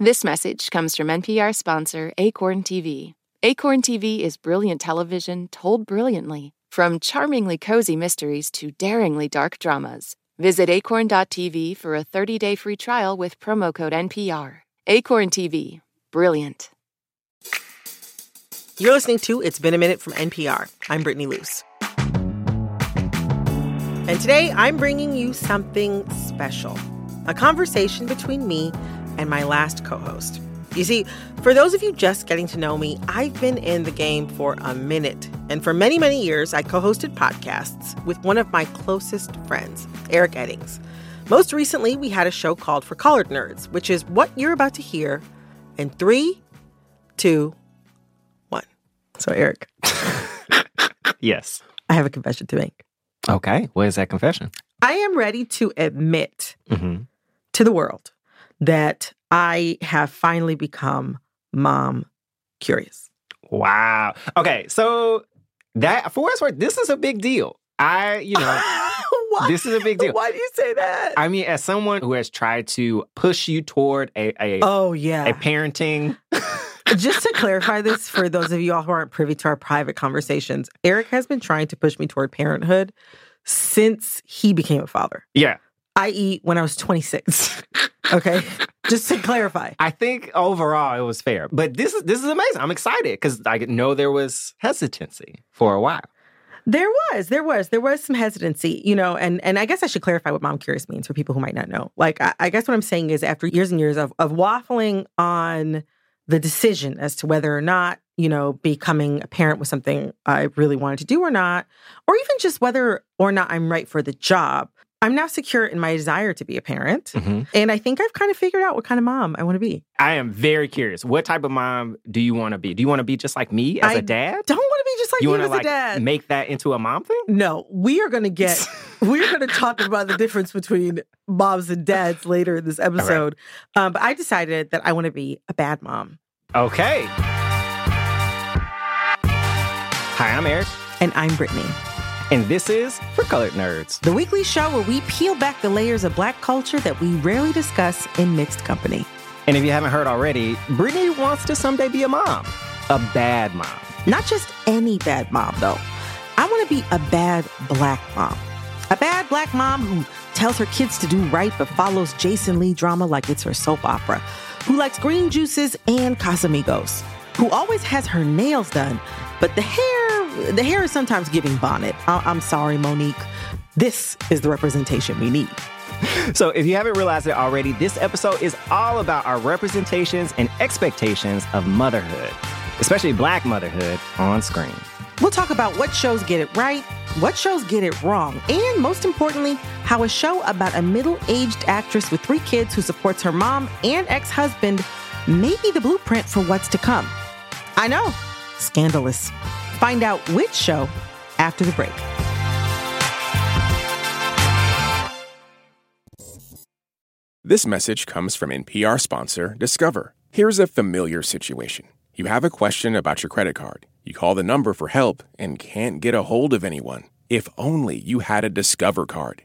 This message comes from NPR sponsor Acorn TV. Acorn TV is brilliant television told brilliantly, from charmingly cozy mysteries to daringly dark dramas. Visit acorn.tv for a 30 day free trial with promo code NPR. Acorn TV, brilliant. You're listening to It's Been a Minute from NPR. I'm Brittany Luse. And today I'm bringing you something special a conversation between me and my last co host. You see, for those of you just getting to know me, I've been in the game for a minute. And for many, many years, I co hosted podcasts with one of my closest friends, Eric Eddings. Most recently, we had a show called For Colored Nerds, which is what you're about to hear in three, two, one. So, Eric. yes. I have a confession to make. Okay. What is that confession? I am ready to admit mm-hmm. to the world that I have finally become mom curious. Wow. Okay, so that for worth, this is a big deal. I, you know, this is a big deal. Why do you say that? I mean, as someone who has tried to push you toward a, a oh yeah a parenting. Just to clarify this for those of you all who aren't privy to our private conversations, Eric has been trying to push me toward parenthood since he became a father. Yeah i.e., when I was 26. okay, just to clarify. I think overall it was fair, but this is this is amazing. I'm excited because I know there was hesitancy for a while. There was, there was, there was some hesitancy, you know, and and I guess I should clarify what mom curious means for people who might not know. Like, I, I guess what I'm saying is, after years and years of of waffling on the decision as to whether or not you know becoming a parent was something I really wanted to do or not, or even just whether or not I'm right for the job. I'm now secure in my desire to be a parent. Mm-hmm. And I think I've kind of figured out what kind of mom I want to be. I am very curious. What type of mom do you want to be? Do you want to be just like me as I a dad? Don't want to be just like you, you as like, a dad. Make that into a mom thing? No, we are going to get, we're going to talk about the difference between moms and dads later in this episode. Right. Um, but I decided that I want to be a bad mom. Okay. Hi, I'm Eric. And I'm Brittany. And this is For Colored Nerds, the weekly show where we peel back the layers of black culture that we rarely discuss in mixed company. And if you haven't heard already, Brittany wants to someday be a mom, a bad mom. Not just any bad mom, though. I want to be a bad black mom. A bad black mom who tells her kids to do right but follows Jason Lee drama like it's her soap opera, who likes green juices and Casamigos, who always has her nails done, but the hair the hair is sometimes giving bonnet. I- I'm sorry, Monique. This is the representation we need. So, if you haven't realized it already, this episode is all about our representations and expectations of motherhood, especially black motherhood on screen. We'll talk about what shows get it right, what shows get it wrong, and most importantly, how a show about a middle aged actress with three kids who supports her mom and ex husband may be the blueprint for what's to come. I know, scandalous. Find out which show after the break. This message comes from NPR sponsor Discover. Here's a familiar situation. You have a question about your credit card. You call the number for help and can't get a hold of anyone. If only you had a Discover card.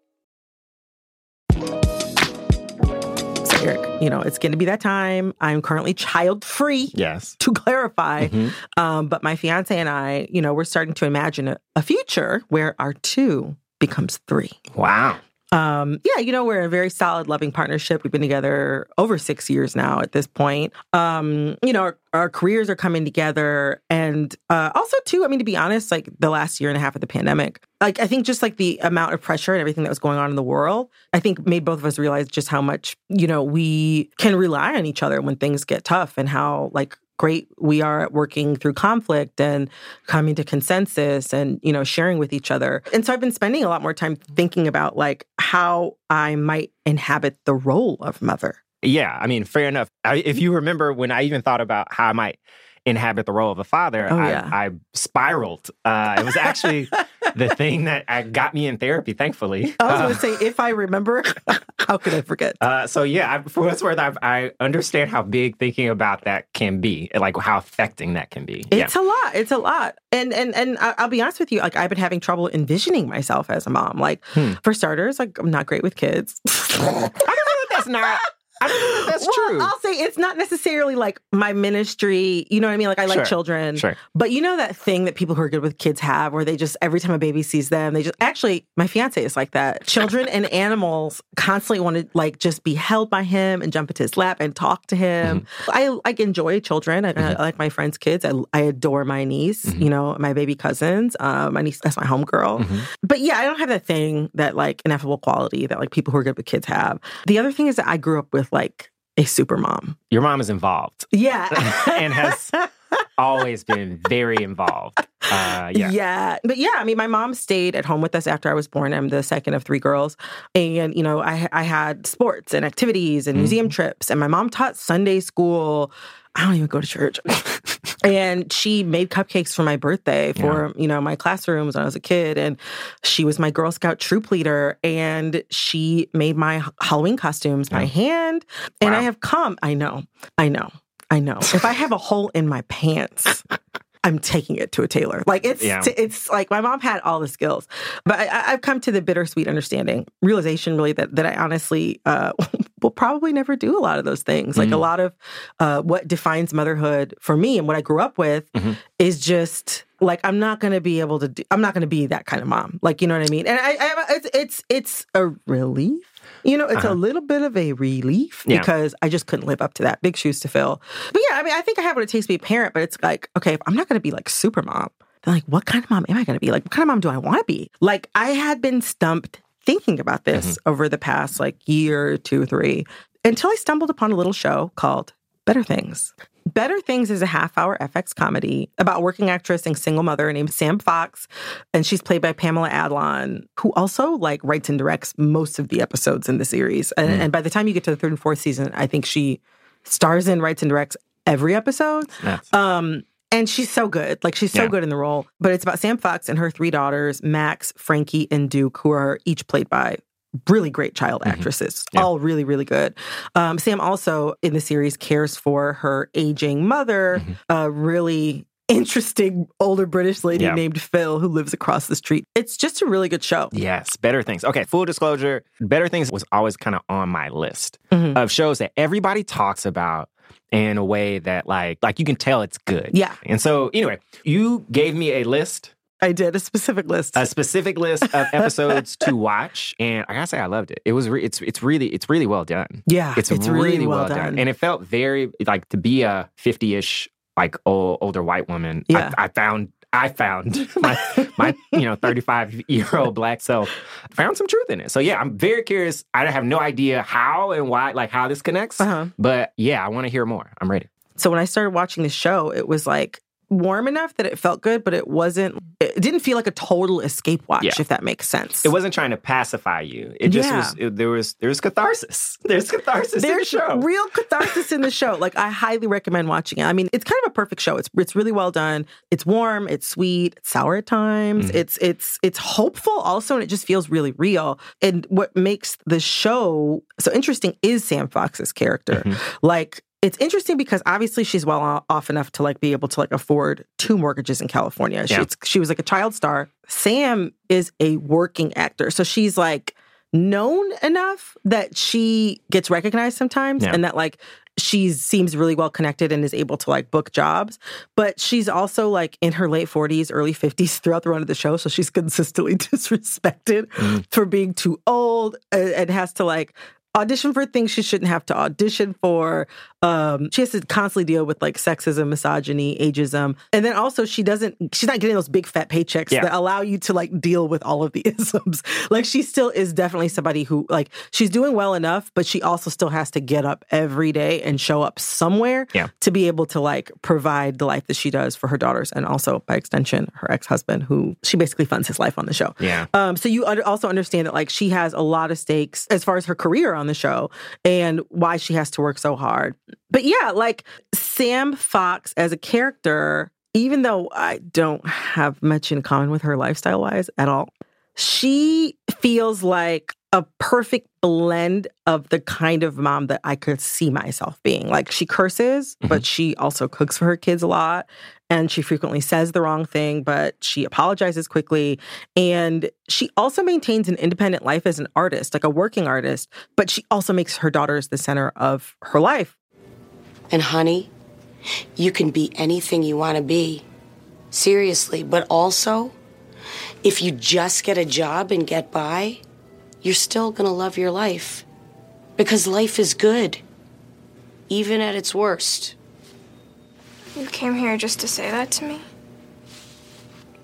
You know, it's going to be that time. I'm currently child free. Yes. To clarify, Mhm. um, but my fiance and I, you know, we're starting to imagine a, a future where our two becomes three. Wow. Um, yeah, you know, we're a very solid, loving partnership. We've been together over six years now at this point. Um, you know, our, our careers are coming together. And uh, also, too, I mean, to be honest, like the last year and a half of the pandemic, like I think just like the amount of pressure and everything that was going on in the world, I think made both of us realize just how much, you know, we can rely on each other when things get tough and how like great we are at working through conflict and coming to consensus and you know sharing with each other and so i've been spending a lot more time thinking about like how i might inhabit the role of mother Yeah, I mean, fair enough. I, if you remember when I even thought about how I might inhabit the role of a father, Oh, I, yeah. I spiraled. Uh, it was actually the thing that uh, got me in therapy, thankfully. i was Uh, going to say if i remember how could i forget Uh, so yeah, I, for what's worth, I, I understand how big thinking about that can be, like how affecting that can be. It's a lot. It's a lot. And and and I'll be honest with you. Like I've been having trouble envisioning myself as a mom. Like Hmm. for starters, like I'm not great with kids. I don't know that that's not. I don't know that that's well, true. I'll say it's not necessarily like my ministry. You know what I mean? Like I like Sure. children. Sure. But you know that thing that people who are good with kids have where they just every time a baby sees them, they just actually my fiance is like that. Children and animals constantly want to like just be held by him and jump into his lap and talk to him. Mm-hmm. I like enjoy children. I, mm-hmm. I like my friends' kids. I, I adore my niece, mm-hmm. you know, my baby cousins. Uh, my niece, that's my homegirl. But yeah, I don't have that thing that like ineffable quality that like people who are good with kids have. The other thing is that I grew up with like a super mom. Your mom is involved Yeah. and has always been very involved. Uh, yeah. But yeah, I mean, my mom stayed at home with us after I was born. I'm the second of three girls. And, you know, I, I had sports and activities and museum trips. And my mom taught Sunday school. I don't even go to church. and she made cupcakes for my birthday for, you know, my classrooms when I was a kid. And she was my Girl Scout troop leader. And she made my Halloween costumes by hand. And I have come, I know, I know, I know. if I have a hole in my pants, I'm taking it to a tailor. Like it's Yeah. it's like my mom had all the skills, but I- I've come to the bittersweet understanding, realization, really that that I honestly uh, will probably never do a lot of those things. Like a lot of uh, what defines motherhood for me and what I grew up with Mhm. is just like I'm not going to be able to. Do, I'm not going to be that kind of mom. Like you know what I mean? And I, I it's it's it's a relief. You know, it's a Uh-huh. little bit of a relief Yeah. because I just couldn't live up to that. Big shoes to fill. But yeah, I mean, I think I have what it takes to be a parent, but it's like, okay, if I'm not going to be like super mom, then like, what kind of mom am I going to be? Like, what kind of mom do I want to be? Like, I had been stumped thinking about this over the past like year, two, three, until I stumbled upon a little show called Better Things. Better Things is a half hour FX comedy about working actress and single mother named Sam Fox. And she's played by Pamela Adlon, who also like writes and directs most of the episodes in the series. And, and by the time you get to the third and fourth season, I think she stars in, writes and directs every episode. Nuts. Um, and she's so good. Like she's so Yeah. good in the role. But it's about Sam Fox and her three daughters, Max, Frankie, and Duke, who are each played by really great child actresses. Mm-hmm. Yeah. All really, really good. Um, Sam also in the series cares for her aging mother, Mm-hmm. a really interesting older British lady Yeah. named Phil who lives across the street. It's just a really good show. Yes, Better Things. Okay, full disclosure, Better Things was always kind of on my list Mhm. of shows that everybody talks about in a way that like like you can tell it's good. Yeah. And so anyway, you gave me a list, I did a specific list. a specific list of episodes to watch, and I gotta say I loved it. It was re- it's it's really it's really well done. yeah, It's, really, well done. and it felt very like to be a fifty ish like old, older white woman. Yeah. I, I found I found my my you know thirty five year old black self found some truth in it. So yeah, I'm very curious. I have no idea how and why like how this connects, Uh-huh. but yeah, I want to hear more. I'm ready. So when I started watching the show, it was like warm enough that it felt good, but it wasn't, it didn't feel like a total escape watch, Yeah. if that makes sense. It wasn't trying to pacify you. It just Yeah. was. It, there was there was catharsis. There's catharsis in the There's show. real catharsis in the show. Like I highly recommend watching it. I mean, it's kind of a perfect show. It's it's really well done. It's warm. It's sweet. It's sour at times. Mhm. It's it's it's hopeful also, and it just feels really real. And what makes the show so interesting is Sam Fox's character. Mhm. Like it's interesting because obviously she's well off enough to like be able to like afford two mortgages in California. She, Yeah. she was like a child star. Sam is a working actor, so she's like known enough that she gets recognized sometimes Yeah. and that like she seems really well connected and is able to like book jobs but she's also like in her late 40s early 50s throughout the run of the show so she's consistently disrespected mm-hmm. for being too old and has to like audition for things she shouldn't have to audition for um she has to constantly deal with like sexism misogyny ageism and then also she doesn't she's not getting those big fat paychecks Yeah. that allow you to like deal with all of the isms like she still is definitely somebody who like she's doing well enough but she also still has to get up every day and show up somewhere Yeah. to be able to like provide the life that she does for her daughters and also by extension her ex-husband who she basically funds his life on the show Yeah. um, so you also understand that like she has a lot of stakes as far as her career on the show and why she has to work so hard. But yeah, like Sam Fox as a character, even though I don't have much in common with her lifestyle wise at all, she feels like a perfect blend of the kind of mom that I could see myself being. Like she curses, but mm-hmm. she also cooks for her kids a lot. And she frequently says the wrong thing, but she apologizes quickly. And she also maintains an independent life as an artist, like a working artist, but she also makes her daughters the center of her life. And honey, you can be anything you want to be. Seriously, but also, if you just get a job and get by, you're still going to love your life. Because life is good, even at its worst. You came here just to say that to me?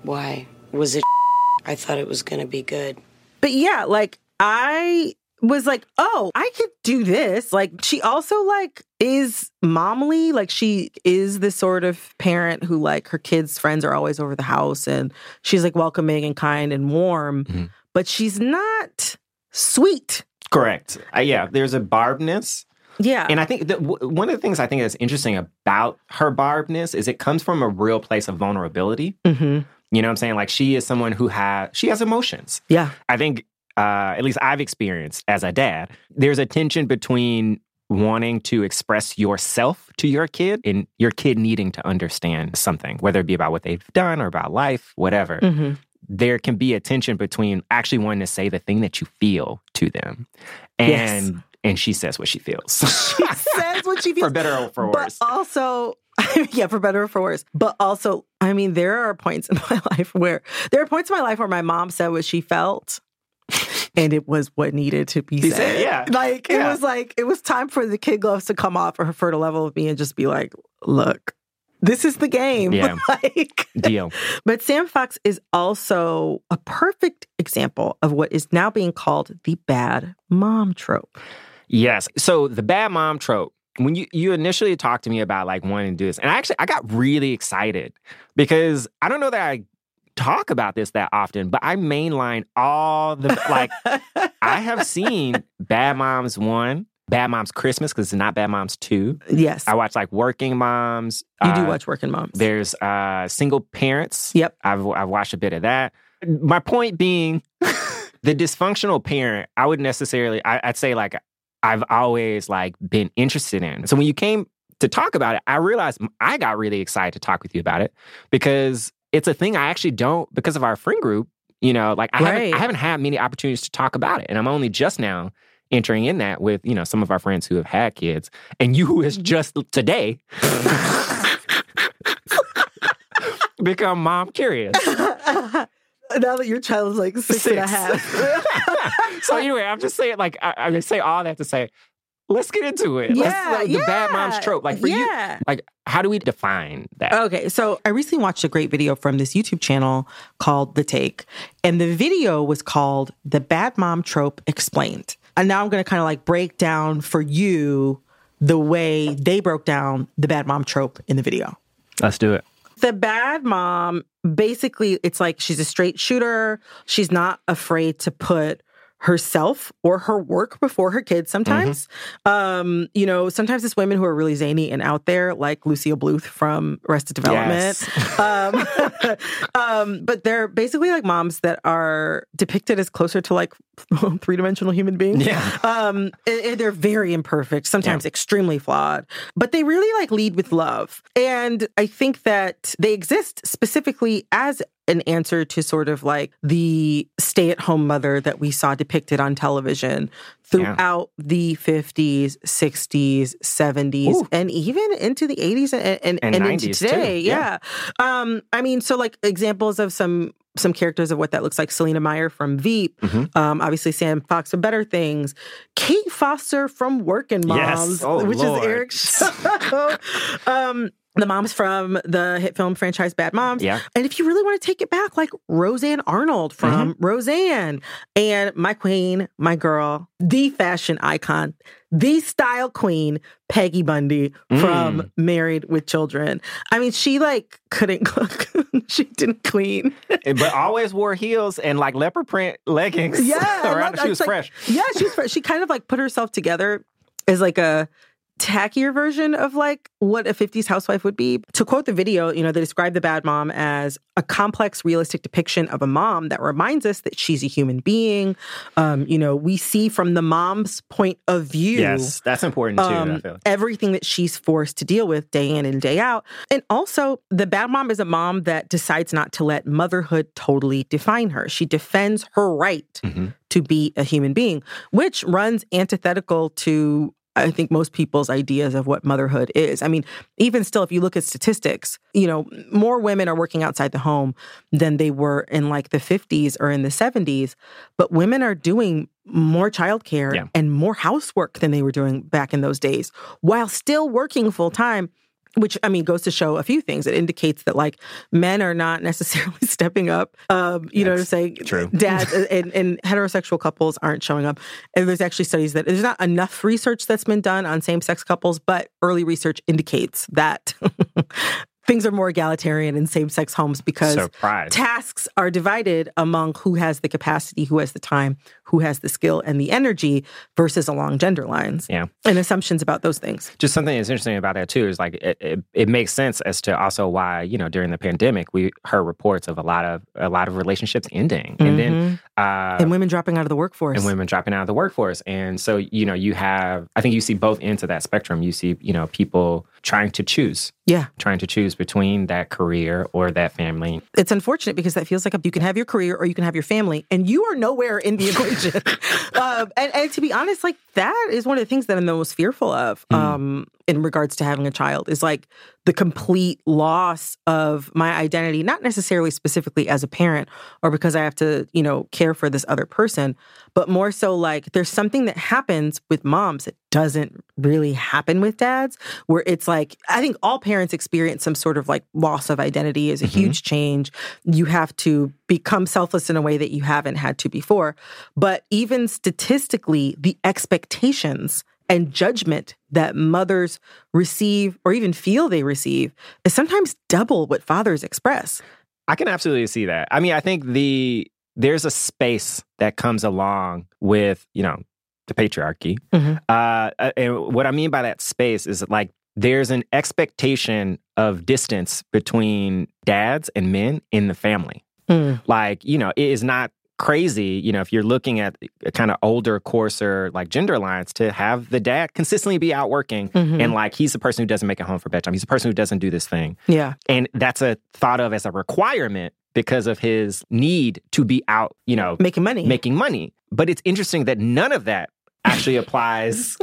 Why? Was it I thought it was going to be good. But yeah, like I was like, oh, I could do this. Like she also like is momly, like she is the sort of parent who like her kids' friends are always over the house and she's like welcoming and kind and warm, Mhm. but she's not sweet. Correct. Uh, yeah, there's a barbness. Yeah. And I think that w- one of the things I think that's interesting about her barbness is it comes from a real place of vulnerability. hmm You know what I'm saying? Like she is someone who has she has emotions. Yeah. I think uh, at least I've experienced as a dad, there's a tension between wanting to express yourself to your kid and your kid needing to understand something, whether it be about what they've done or about life, whatever. hmm There can be a tension between actually wanting to say the thing that you feel to them. And Yes. and she says what she feels. She says what she feels. for better or for but worse. also yeah for better or for worse but also i mean there are points in my life where there are points in my life where my mom said what she felt and it was what needed to be said. said, yeah. like it Yeah. was like it was time for the kid gloves to come off for her to level with me and just be like look this is the game Yeah. like Deal. but Sam Fox is also a perfect example of what is now being called the bad mom trope. Yes. So the bad mom trope. When you you initially talked to me about like wanting to do this, and I actually I got really excited because I don't know that I talk about this that often, but I mainline all the like I have seen Bad Moms One, Bad Moms Christmas because it's not Bad Moms Two. Yes. I watch like Working Moms. you do uh, watch Working Moms. There's uh Single Parents. Yep. I've I've watched a bit of that. My point being, the dysfunctional parent. I would necessarily. I, I'd say like I've always like been interested in. So when you came to talk about it, I realized I got really excited to talk with you about it because it's a thing I actually don't because of our friend group. You know, like I haven't I haven't had many opportunities to talk about it, and I'm only just now entering in that with you know some of our friends who have had kids, and you who has mm-hmm. just today become mom curious. now that your child is like six and a half. so anyway, I'm just saying, like, I, I say all that to say, let's get into it. Let's, Yeah, the bad mom's trope. Like for you, like how do we define that? Okay, so I recently watched a great video from this YouTube channel called The Take, and the video was called The Bad Mom Trope Explained. And now I'm going to kind of like break down for you the way they broke down the bad mom trope in the video. Let's do it. The bad mom, basically, it's like she's a straight shooter. She's not afraid to put herself or her work before her kids sometimes. Um, you know, sometimes it's women who are really zany and out there, like Lucille Bluth from Arrested Development. Yes. Um, um, but they're basically like moms that are depicted as closer to like three dimensional human beings. Yeah. Um, and- and they're very imperfect, sometimes extremely flawed, but they really like lead with love. And I think that they exist specifically as an answer to sort of like the stay at home mother that we saw depicted on television throughout the 50s, 60s, 70s, Ooh. and even into the 80s and, and, And and into 90s too, today. yeah. Yeah. Um, I mean, so like examples of some some characters of what that looks like. Selina Meyer from Veep, Mhm. um, obviously Sam Fox from Better Things, Kate Foster from Working Yes. Moms, Oh, which Lord. is Eric's show. um, the moms from the hit film franchise Bad Moms. Yeah. And if you really want to take it back, like Roseanne Arnold from Mm-hmm. Roseanne and my queen, my girl, the fashion icon, the style queen, Peggy Bundy from Mm. Married with Children. I mean, she like couldn't cook. she didn't clean. but always wore heels and like leopard print leggings. Yeah, around. love- She was like- fresh. Yeah, she's fresh. She kind of like put herself together as like a tackier version of like what a 50s housewife would be. To quote the video, you know, they describe the bad mom as a complex, realistic depiction of a mom that reminds us that she's a human being. Um, you know, we see from the mom's point of view Yes, that's important too. I um, feel. everything that she's forced to deal with day in and day out. And also, the bad mom is a mom that decides not to let motherhood totally define her. She defends her right Mhm. to be a human being, which runs antithetical to. I think most people's ideas of what motherhood is. I mean, even still, if you look at statistics, you know, more women are working outside the home than they were in like the 50s or in the 70s, but women are doing more childcare Yeah. and more housework than they were doing back in those days while still working full time which I mean goes to show a few things. It indicates that like men are not necessarily stepping up. Um, you know what I'm That's saying? true. Dads and, and heterosexual couples aren't showing up. And there's actually studies that there's not enough research that's been done on same sex couples, but early research indicates that things are more egalitarian in same sex homes because Surprise. tasks are divided among who has the capacity, who has the time, who has the skill and the energy versus along gender lines. Yeah. And assumptions about those things. just something that's interesting about that too is like it, it, it makes sense as to also why you know during the pandemic we heard reports of a lot of a lot of relationships ending and then uh Mm-hmm. and women dropping out of the workforce. and women dropping out of the workforce and so you know you have i think you see both ends of that spectrum you see you know people trying to choose yeah. trying to choose between that career or that family It's unfortunate because that feels like a, you can have your career or you can have your family, and you are nowhere in the equation. um, and, and to be honest, like that is one of the things that I'm the most fearful of um, in regards to having a child is like the complete loss of my identity, not necessarily specifically as a parent or because I have to, you know, care for this other person, but more so like there's something that happens with moms that doesn't really happen with dads, where it's like, I think all parents experience some sort of like loss of identity is a mm-hmm. huge change. You have to become selfless in a way that you haven't had to before. But even statistically, the expectations and judgment that mothers receive or even feel they receive is sometimes double what fathers express. I can absolutely see that. I mean, I think the there's a space that comes along with you know the patriarchy. Mhm. Uh, and what I mean by that space is that, like there's an expectation of distance between dads and men in the family. Mm. Like you know, it is not crazy. You know, if you're looking at a kind of older, coarser like gender lines, to have the dad consistently be out working Mhm. and like he's the person who doesn't make it home for bedtime. He's the person who doesn't do this thing. Yeah. And that's a thought of as a requirement because of his need to be out, you know, Making money. making money. But it's interesting that none of that actually applies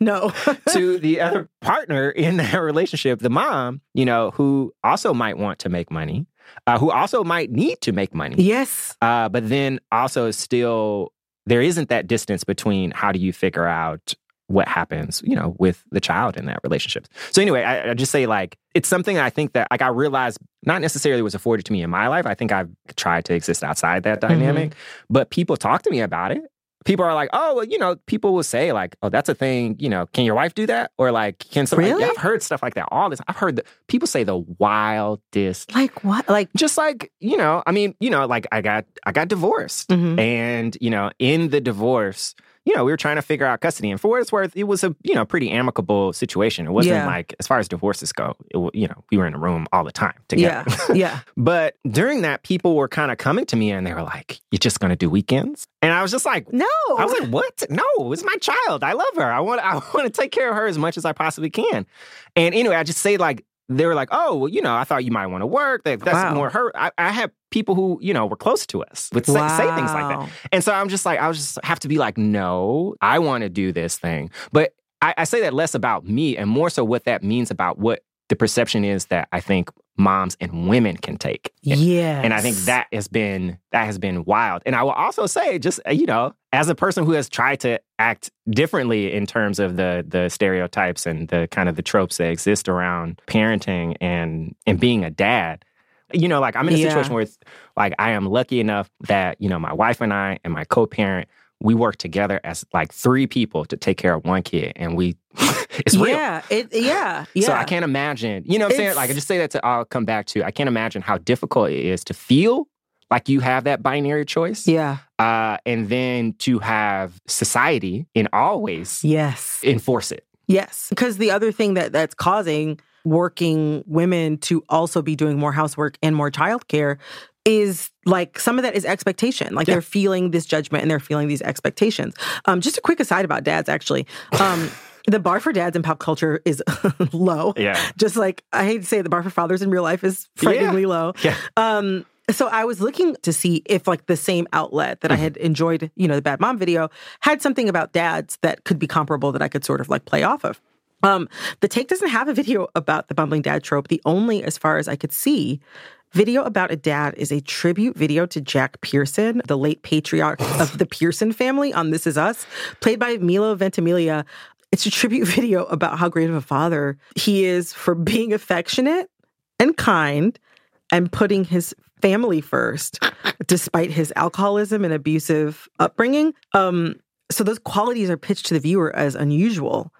no. to the other partner in that relationship, the mom, you know, who also might want to make money, uh, who also might need to make money. yes. Uh, but then also still there isn't that distance between how do you figure out what happens, you know, with the child in that relationship. So anyway, I, I just say like it's something I think that like I realized not necessarily was afforded to me in my life. I think I've tried to exist outside that dynamic, but people talk to me about it. People are like, oh, well, you know, people will say like, oh, that's a thing. You know, can your wife do that? Or like, can somebody? Really? Yeah, I've heard stuff like that. All this, I've heard people say the wildest Like what? Like just like you know i mean you know like i got i got divorced Mhm. and you know in the divorce you know we were trying to figure out custody and for what it's worth it was a you know pretty amicable situation it wasn't Yeah. like as far as divorces go it, you know we were in a room all the time together yeah. Yeah. but during that people were kind of coming to me and they were like you're just gonna do weekends and i was just like No. I was like, "What? No, it's my child. I love her. I want. I want to take care of her as much as I possibly can." And anyway, I just say like they were like, oh, well, you know, I thought you might want to work. That, that's Wow. more her. I, I have people who, you know, were close to us would say, say things like that. And so I'm just like, I was just have to be like, no, I want to do this thing. But I, I say that less about me and more so what that means about what the perception is that I think moms and women can take. Yeah. And I think that has been that has been wild. And I will also say, just uh, you know, as a person who has tried to act differently in terms of the the stereotypes and the kind of the tropes that exist around parenting and and being a dad, you know, like I'm in a Yeah. situation where it's like I am lucky enough that you know my wife and I and my co-parent we work together as like three people to take care of one kid, and we it's real. Yeah. It, yeah. Yeah. So I can't imagine, you know what I'm saying? Like I just say that to I'll come back to I can't imagine how difficult it is to feel like you have that binary choice. Yeah. Uh, and then to have society in all ways Yes. enforce it. Yes. Because the other thing that that's causing working women to also be doing more housework and more childcare is like some of that is expectation. Like Yeah. they're feeling this judgment and they're feeling these expectations. Um, just a quick aside about dads, actually. Um, the bar for dads in pop culture is low. Yeah. Just like I hate to say it, the bar for fathers in real life is frighteningly low. Yeah. Um, so I was looking to see if like the same outlet that I had enjoyed, you know, the Bad Mom video had something about dads that could be comparable that I could sort of like play off of. Um, the take doesn't have a video about the bumbling dad trope. The only, as far as I could see, video about a dad is a tribute video to Jack Pearson, the late patriarch of the Pearson family on This Is Us, played by Milo Ventimiglia. It's a tribute video about how great of a father he is for being affectionate and kind and putting his family first despite his alcoholism and abusive upbringing. Um, so those qualities are pitched to the viewer as unusual,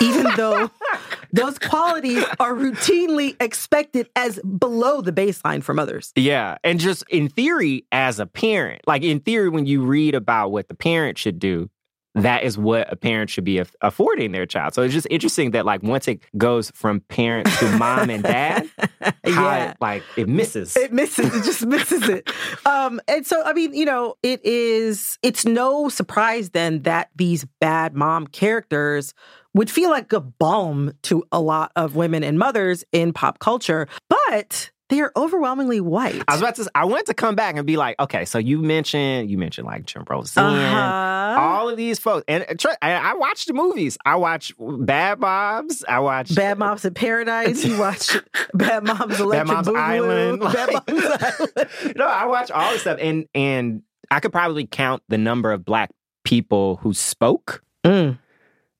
even though those qualities are routinely expected as below the baseline from others. Yeah. And just in theory, as a parent, like in theory, when you read about what the parent should do, that is what a parent should be aff- affording their child. So it's just interesting that like once it goes from parent to mom and dad, Yeah. it, like it misses. It misses it, just misses it. Um, and so, I mean, you know, it is, it's no surprise then that these bad mom characters would feel like a balm to a lot of women and mothers in pop culture, but they are overwhelmingly white. I was about to. I wanted to come back and be like, okay, so you mentioned you mentioned like Jim Rosen, Uh-huh. all of these folks, and and I watched the movies. I watched Bad Moms. I watched Bad Moms in Paradise. You watch Bad Moms Electric Moms Boogaloo, Island, Bad like- Moms Island. no, I watch all this stuff, and and I could probably count the number of black people who spoke Mm.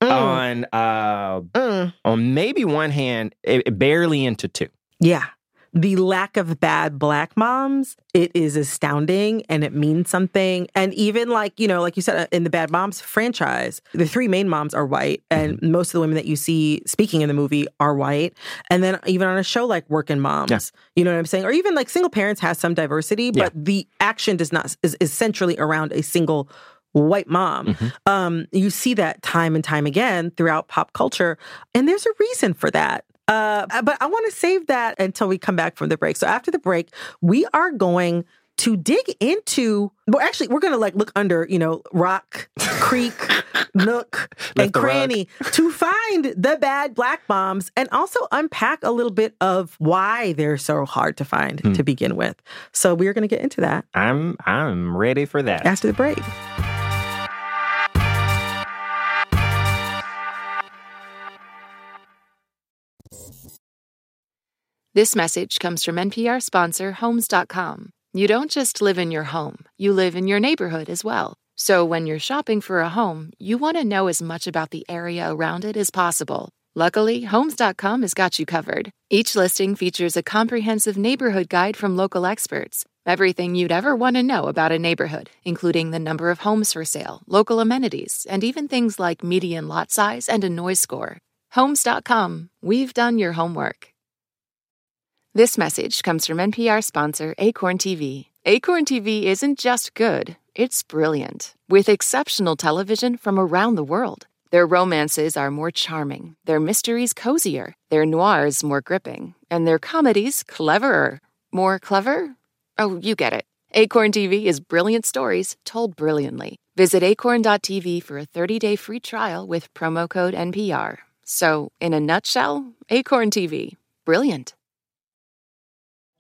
Mm. on uh Mm. on maybe one hand, it, barely into two. Yeah. The lack of bad black moms, it is astounding and it means something. And even like, you know, like you said uh, in the Bad Moms franchise, the three main moms are white and most of the women that you see speaking in the movie are white. And then even on a show like Working Moms, Yeah. you know what I'm saying? Or even like Single Parents has some diversity, but the action does not is, is centrally around a single white mom. Um, you see that time and time again throughout pop culture, and there's a reason for that. Uh, but I want to save that until we come back from the break. So after the break, we are going to dig into. Well, actually, we're going to like look under, you know, rock, creek, nook, and Lift the rug. cranny to find the bad black bombs and also unpack a little bit of why they're so hard to find Hmm. to begin with. So we are going to get into that I'm I'm ready for that. after the break. This message comes from NPR sponsor Homes.com. You don't just live in your home, you live in your neighborhood as well. So when you're shopping for a home, you want to know as much about the area around it as possible. Luckily, Homes.com has got you covered. Each listing features a comprehensive neighborhood guide from local experts. Everything you'd ever want to know about a neighborhood, including the number of homes for sale, local amenities, and even things like median lot size and a noise score. Homes.com. We've done your homework. This message comes from NPR sponsor Acorn TV. Acorn TV isn't just good, it's brilliant, with exceptional television from around the world. Their romances are more charming, their mysteries cozier, their noirs more gripping, and their comedies cleverer. More clever? Oh, you get it. Acorn TV is brilliant stories told brilliantly. Visit acorn.tv for a 30 day free trial with promo code NPR. So, in a nutshell, Acorn TV. brilliant.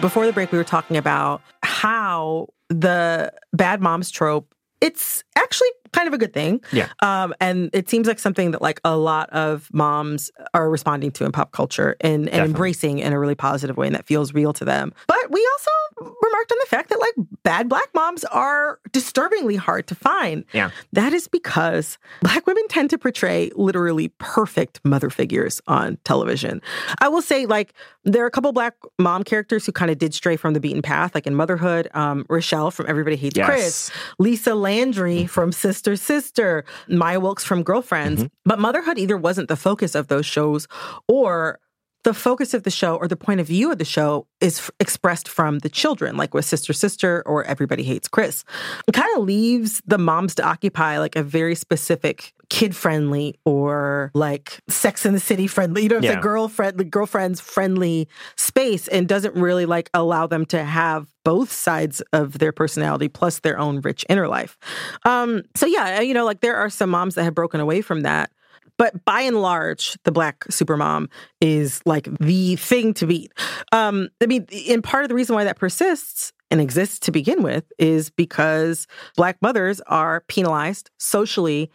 Before the break, we were talking about how the bad moms trope it's actually kind of a good thing. Yeah. Um, and it seems like something that like a lot of moms are responding to in pop culture and, and embracing in a really positive way and that feels real to them. But we also remarked on the fact that like bad black moms are disturbingly hard to find. Yeah. That is because black women tend to portray literally perfect mother figures on television. I will say like there are a couple black mom characters who kind of did stray from the beaten path, like in Motherhood, um, Rochelle from Everybody Hates Yes. Chris, Lisa Landry from Sister Sister, Maya Wilkes from Girlfriends. But Motherhood either wasn't the focus of those shows or the focus of the show or the point of view of the show is f- expressed from the children, like with Sister Sister or Everybody Hates Chris. It kind of leaves the moms to occupy like a very specific kid friendly or like Sex in the City friendly, you know Yeah. saying? Girlfriend, like girlfriends friendly space and doesn't really like allow them to have both sides of their personality plus their own rich inner life. Um, so yeah, you know, like there are some moms that have broken away from that. But by and large, the black supermom is like the thing to beat. Um, I mean, and part of the reason why that persists and exists to begin with is because black mothers are penalized socially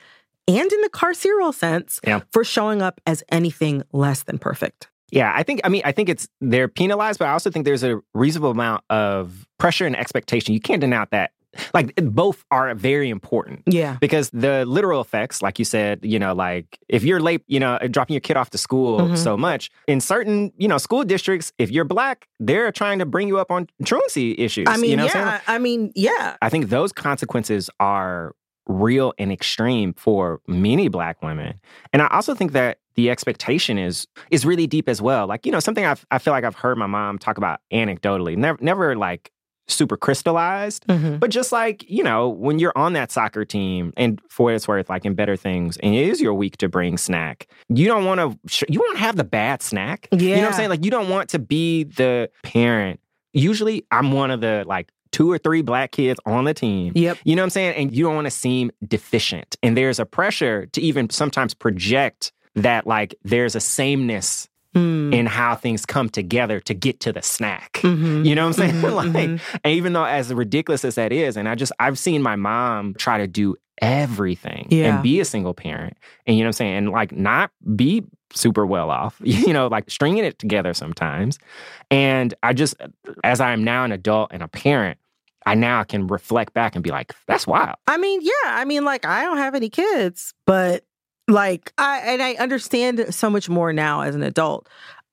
and in the carceral sense Yeah. for showing up as anything less than perfect. Yeah, I think I mean I think it's they're penalized, but I also think there's a reasonable amount of pressure and expectation. You can't deny that. Like both are very important. Yeah. Because the literal effects, like you said, you know, like if you're late, you know, dropping your kid off to school Mhm. so much in certain, you know, school districts, if you're black, they're trying to bring you up on truancy issues. I mean, you know what I'm yeah. I mean, yeah. I think those consequences are real and extreme for many black women. And I also think that the expectation is is really deep as well. Like, you know, something I've, I feel like I've heard my mom talk about anecdotally, never never like super crystallized, Mhm. but just like, you know, when you're on that soccer team and for what it's worth, like in better things, and it is your week to bring snack, you don't want to, you want to have the bad snack. Yeah. You know what I'm saying? Like, you don't want to be the parent. Usually, I'm one of the like two or three black kids on the team. Yep. You know what I'm saying? And you don't want to seem deficient. And there's a pressure to even sometimes project that like there's a sameness Mm. in how things come together to get to the snack. Mhm. You know what I'm saying? Mhm, like, mhm. and even though as ridiculous as that is, and I just I've seen my mom try to do everything Yeah. and be a single parent, and you know what I'm saying, and like not be super well off, you know, like stringing it together sometimes. And I just, as I am now an adult and a parent, I now can reflect back and be like, that's wild. I mean, yeah. I mean, like, I don't have any kids, but like, I and I understand so much more now as an adult.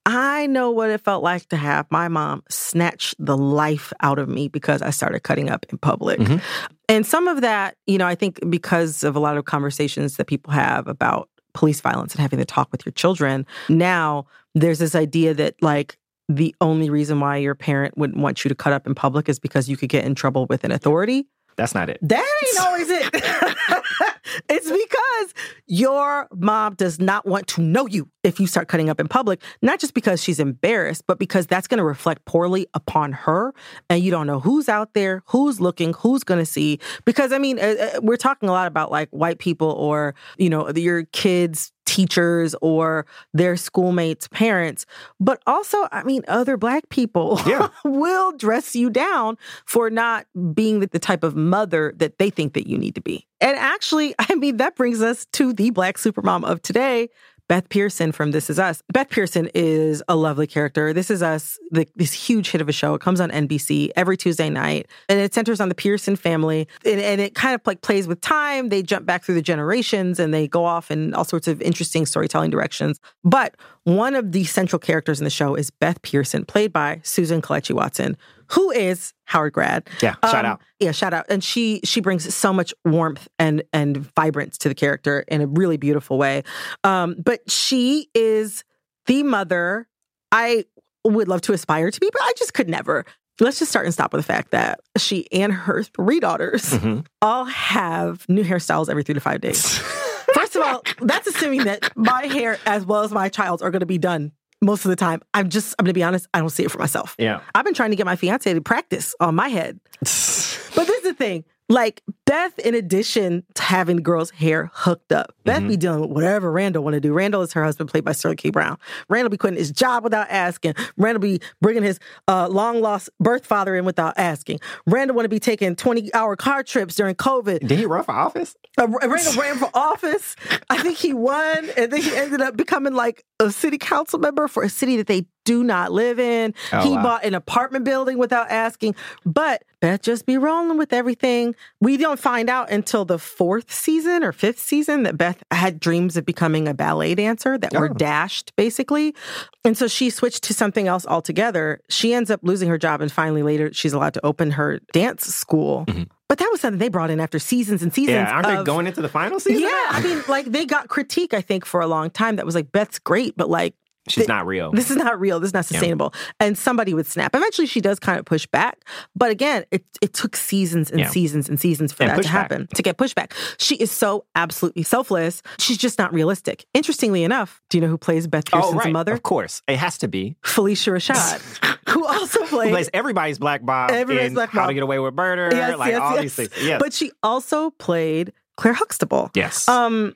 I know what it felt like to have my mom snatch the life out of me because I started cutting up in public. Mhm. And some of that, you know, I think because of a lot of conversations that people have about police violence and having to talk with your children, now there's this idea that, like, the only reason why your parent wouldn't want you to cut up in public is because you could get in trouble with an authority. That's not it. That ain't always it. it's because your mom does not want to know you if you start cutting up in public, not just because she's embarrassed, but because that's going to reflect poorly upon her. And you don't know who's out there, who's looking, who's going to see. Because, I mean, uh, uh, we're talking a lot about like white people or, you know, your kids' teachers or their schoolmates' parents, but also, I mean, other black people Yeah. will dress you down for not being the, the type of mother that they think that you need to be. And actually, I mean, that brings us to the black supermom of today. Beth Pearson from This Is Us. Beth Pearson is a lovely character. This Is Us, the, this huge hit of a show. It comes on NBC every Tuesday night, and it centers on the Pearson family. And, and it kind of like plays with time. They jump back through the generations, and they go off in all sorts of interesting storytelling directions. But one of the central characters in the show is Beth Pearson, played by Susan Kelechi Watson, who is Howard grad. Yeah, shout Um, out. Yeah, shout out. And she she brings so much warmth and and vibrance to the character in a really beautiful way. Um, but she is the mother I would love to aspire to be, but I just could never. Let's just start and stop with the fact that she and her three daughters Mhm. all have new hairstyles every three to five days. First of all, that's assuming that my hair as well as my child's are going to be done most of the time. I'm just, I'm to be honest, I don't see it for myself. Yeah. I've been trying to get my fiance to practice on my head. But this is the thing. Like Beth, in addition to having the girls' hair hooked up, Beth be dealing with whatever Randall want to do. Randall is her husband, played by Sterling K. Brown. Randall be quitting his job without asking. Randall be bringing his uh, long lost birth father in without asking. Randall want to be taking twenty hour car trips during COVID. Did he run for office? Uh, Randall ran for office. I think he won, and then he ended up becoming like a city council member for a city that they do not live in. Oh, he wow. bought an apartment building without asking. But Beth just be rolling with everything. We don't find out until the fourth season or fifth season that Beth had dreams of becoming a ballet dancer that were Oh. dashed, basically. And so she switched to something else altogether. She ends up losing her job, and finally later she's allowed to open her dance school. But that was something they brought in after seasons and seasons. Mm-hmm. Yeah, aren't they going into the final season? yeah. I mean, like they got critique, I think, for a long time that was like, Beth's great, but like, she's th- not real. this is not real. This is not sustainable. And somebody would snap. Eventually, she does kind of push back. But again, it, it took seasons and Yeah. seasons and seasons for And that to happen, to get pushback. She is so absolutely selfless. She's just not realistic. Interestingly enough, do you know who plays Beth Pearson's oh, right. mother? Of course. It has to be. Phylicia Rashad, who also Who plays everybody's Black Bob Everybody's in Black How to Get Away with Murder, Yes, like yes, all yes. these things. Yes. But she also played Claire Huxtable. yes. Um,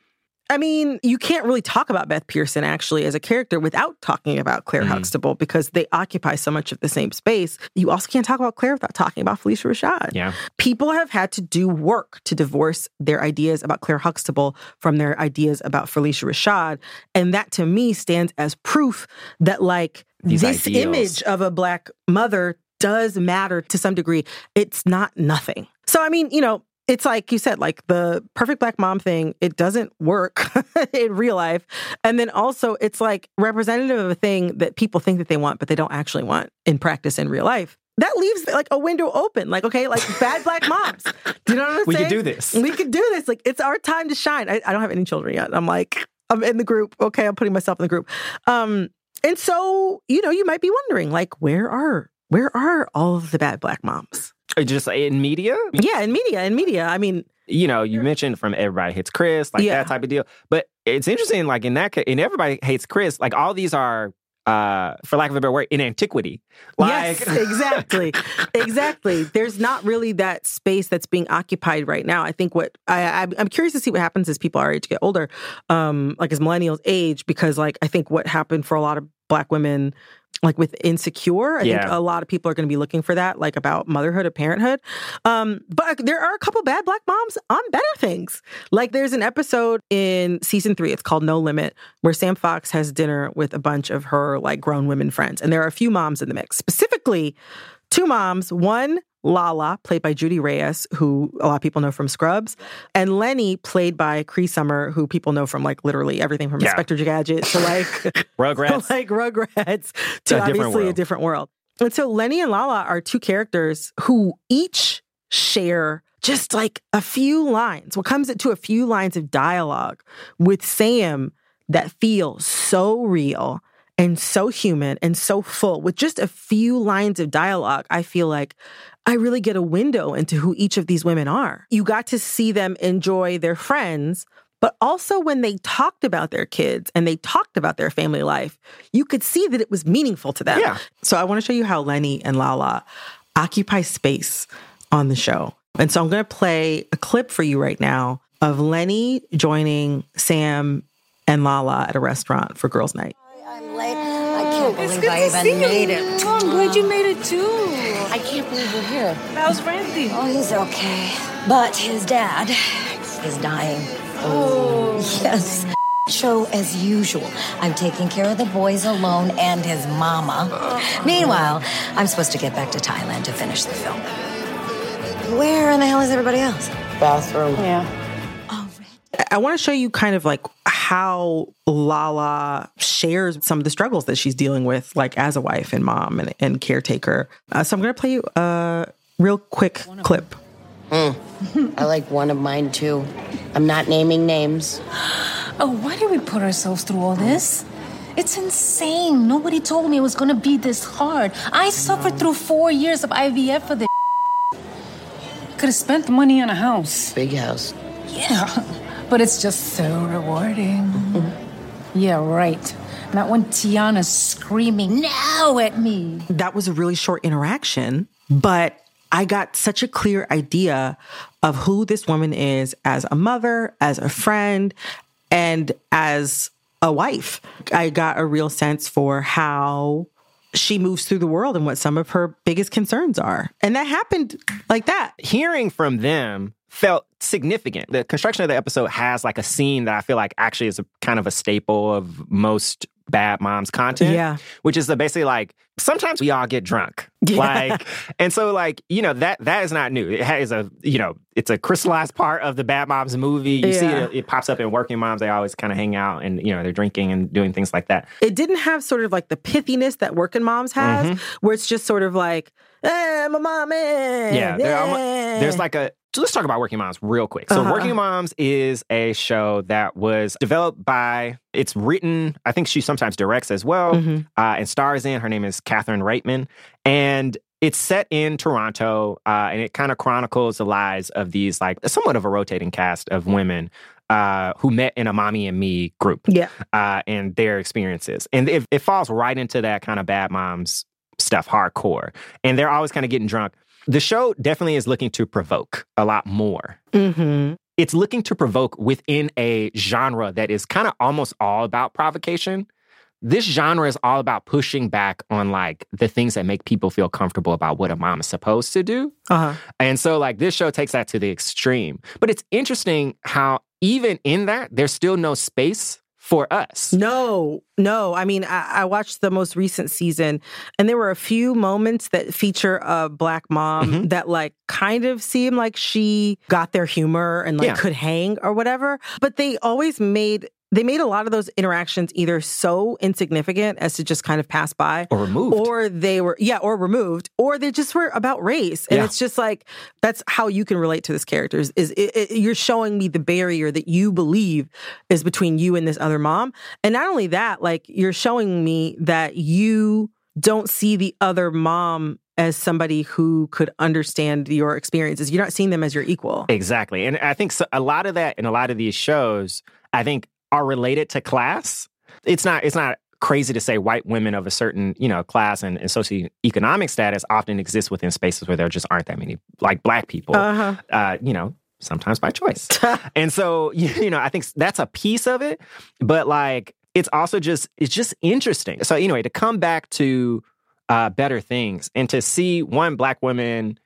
I mean, you can't really talk about Beth Pearson actually as a character without talking about Claire Mhm. Huxtable because they occupy so much of the same space. You also can't talk about Claire without talking about Phylicia Rashad. yeah. People have had to do work to divorce their ideas about Claire Huxtable from their ideas about Phylicia Rashad. And that to me stands as proof that, like, These this ideals. image of a Black mother does matter to some degree. It's not nothing. So, I mean, you know, it's like you said, like the perfect black mom thing, it doesn't work in real life. And then also, it's like representative of a thing that people think that they want, but they don't actually want in practice in real life. That leaves like a window open. Like, okay, like bad black moms. Do you know what I'm We saying? could do this. We could do this. Like, it's our time to shine. I, I don't have any children yet. I'm like, I'm in the group. Okay, I'm putting myself in the group. Um, and so, you know, you might be wondering, like, where are where are all of the bad black moms? Uh, Just in media, Yeah, in media, in media. I mean, you know, you mentioned from Everybody Hates Chris, like Yeah. that type of deal. But it's interesting, like in that case, in Everybody Hates Chris, like all these are, uh, for lack of a better word, in antiquity. Like, yes, exactly, exactly. There's not really that space that's being occupied right now. I think what I, I'm I'm curious to see what happens as people our age get older, um, like as millennials age, because like I think what happened for a lot of Black women. Like with insecure, I think a lot of people are going to be looking for that, like about motherhood or parenthood. Um, but there are a couple bad black moms on better things. Like there's an episode in season three, it's called No Limit, where Sam Fox has dinner with a bunch of her like grown women friends. And there are a few moms in the mix, specifically two moms. One, Lala, played by Judy Reyes, who a lot of people know from Scrubs, and Lenny, played by Cree Summer, who people know from like literally everything from Yeah. Inspector Gadget to like Rugrats. like Rugrats to A different obviously a different world. And so Lenny and Lala are two characters who each share just like a few lines. What comes to a few lines of dialogue with Sam that feels so real and so human and so full. With just a few lines of dialogue, I feel like I really get a window into who each of these women are. You got to see them enjoy their friends, but also when they talked about their kids and they talked about their family life, you could see that it was meaningful to them. Yeah. So I want to show you how Lenny and Lala occupy space on the show. And so I'm going to play a clip for you right now of Lenny joining Sam and Lala at a restaurant for girls' night. I'm late. I can't believe I even made it. Oh, I'm glad you made it too. I can't believe we're here. How's Randy? Oh, he's okay. But his dad is dying. Oh. Yes. Show as usual. I'm taking care of the boys alone and his mama. Uh-huh. Meanwhile, I'm supposed to get back to Thailand to finish the film. Where in the hell is everybody else? Bathroom. Yeah. I want to show you kind of like how Lala shares some of the struggles that she's dealing with, like as a wife and mom and, and caretaker. Uh, so I'm going to play you a real quick clip. I like one of mine too. I'm not naming names. Oh, why did we put ourselves through all this? It's insane. Nobody told me it was gonna be this hard. I suffered through four years of IVF for this. Could have spent the money on a house. Big house. Yeah, but it's just so rewarding. yeah, right. Not when Tiana's screaming now at me. That was a really short interaction, but I got such a clear idea of who this woman is as a mother, as a friend, and as a wife. I got a real sense for how she moves through the world and what some of her biggest concerns are. And that happened like that. Hearing from them felt significant. The construction of the episode has like a scene that I feel like actually is a kind of a staple of most bad moms content. Yeah. Which is the basically like sometimes we all get drunk. Yeah. Like and so like, you know, that that is not new. It has a, you know, it's a crystallized part of the Bad Moms movie. You see it, it pops up in working moms. They always kind of hang out and, you know, they're drinking and doing things like that. It didn't have sort of like the pithiness that working moms has, Mhm. where it's just sort of like, eh, my mom, Yeah, they're almo- eh. there's like a. So let's talk about Working Moms real quick. So Uh-huh. Working Moms is a show that was developed by. It's written. I think she sometimes directs as well, Mhm. uh, and stars in. Her name is Catherine Reitman, and it's set in Toronto, uh, and it kind of chronicles the lives of these like somewhat of a rotating cast of women. Uh, who met in a mommy and me group Yeah. uh, and their experiences. And it, it falls right into that kind of bad moms stuff, hardcore. And they're always kind of getting drunk. The show definitely is looking to provoke a lot more. Mm-hmm. It's looking to provoke within a genre that is kind of almost all about provocation. This genre is all about pushing back on like the things that make people feel comfortable about what a mom is supposed to do. Uh-huh. And so, like, this show takes that to the extreme. But it's interesting how, even in that, there's still no space for us. No, no. I mean, I, I watched the most recent season, and there were a few moments that feature a black mom Mm-hmm. that, like, kind of seemed like she got their humor and like Yeah. could hang or whatever. But they always made they made a lot of those interactions either so insignificant as to just kind of pass by, Or removed. or they were yeah, or removed, or they just were about race. And Yeah. it's just like that's how you can relate to this character. Is, is it, it- you're showing me the barrier that you believe is between you and this other mom, and not only that, like you're showing me that you don't see the other mom as somebody who could understand your experiences. You're not seeing them as your equal. Exactly. And I think so, a lot of that in a lot of these shows, I think are related to class. It's not it's not crazy to say white women of a certain, you know, class and, and socioeconomic status often exist within spaces where there just aren't that many like black people. Uh-huh. Uh, you know, sometimes by choice. and so, you, you know, I think that's a piece of it, but like it's also just it's just interesting. So anyway, to come back to uh better things and to see one black woman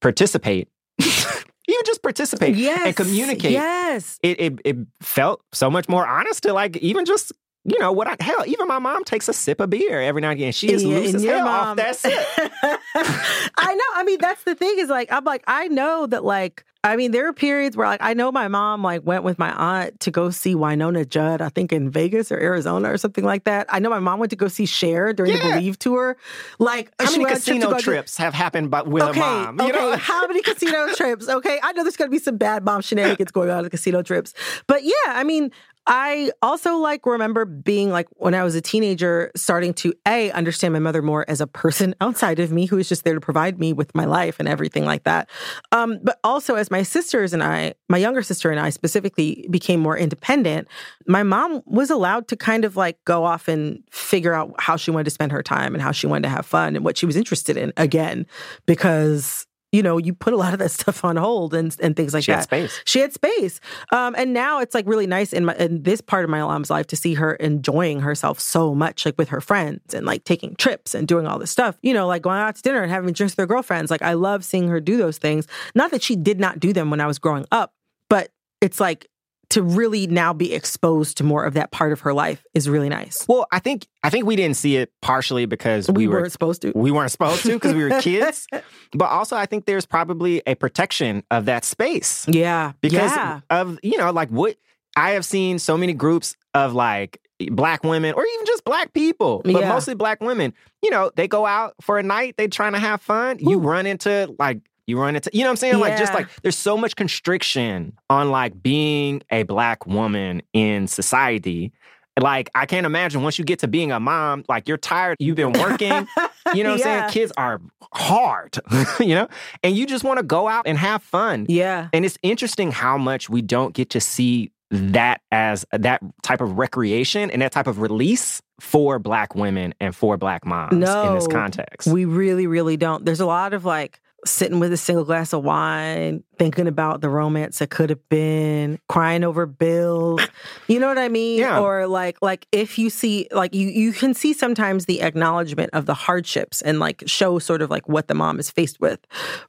participate even just participate Yes, and communicate yes. it, it it felt so much more honest to like even just you know what I hell even my mom takes a sip of beer every now and again she is Yeah, loose as hell mom- off that sip I know. I mean, that's the thing is like, I'm like, I know that like, I mean, there are periods where like, I know my mom like went with my aunt to go see Wynonna Judd, I think in Vegas or Arizona or something like that. I know my mom went to go see Cher during the Believe tour. Like, how many went on a trip to casino to- trips have happened but with okay, a mom you okay. know How many casino trips? Okay, I know there's going to be some bad mom shenanigans going on at the casino trips, but yeah, I mean, I also like remember being like when I was a teenager, starting to a understand my mother more as a person outside of me who is just there to provide me with my life and everything like that. Um, but also as my sisters and I, my younger sister and I specifically became more independent, my mom was allowed to kind of like go off and figure out how she wanted to spend her time and how she wanted to have fun and what she was interested in again, because you know, you put a lot of that stuff on hold and and things like that. She had space. She had space. Um, and now it's like really nice in my in this part of my mom's life to see her enjoying herself so much, like with her friends and like taking trips and doing all this stuff. You know, like going out to dinner and having drinks with her girlfriends. Like I love seeing her do those things. Not that she did not do them when I was growing up, but it's like to really now be exposed to more of that part of her life is really nice. well i think i think we didn't see it partially because we, We were weren't supposed to. we weren't supposed to because we were kids but also i think there's probably a protection of that space Yeah. because yeah. of you know like what I have seen so many groups of like black women or even just black people, but Yeah. mostly black women. You know, they go out for a night, they trying to have fun. You run into like you run into you know what I'm saying? Like just like there's so much constriction on like being a black woman in society. Like, I can't imagine once you get to being a mom, like you're tired, you've been working, you know what Yeah. I'm saying? Kids are hard, you know? And you just want to go out and have fun. Yeah. And it's interesting how much we don't get to see that as that type of recreation and that type of release for black women and for black moms no, in this context. We really, really don't. There's a lot of like sitting with a single glass of wine, thinking about the romance that could have been, crying over bills. You know what I mean? Yeah. Or like like if you see like you you can see sometimes the acknowledgement of the hardships and like show sort of like what the mom is faced with.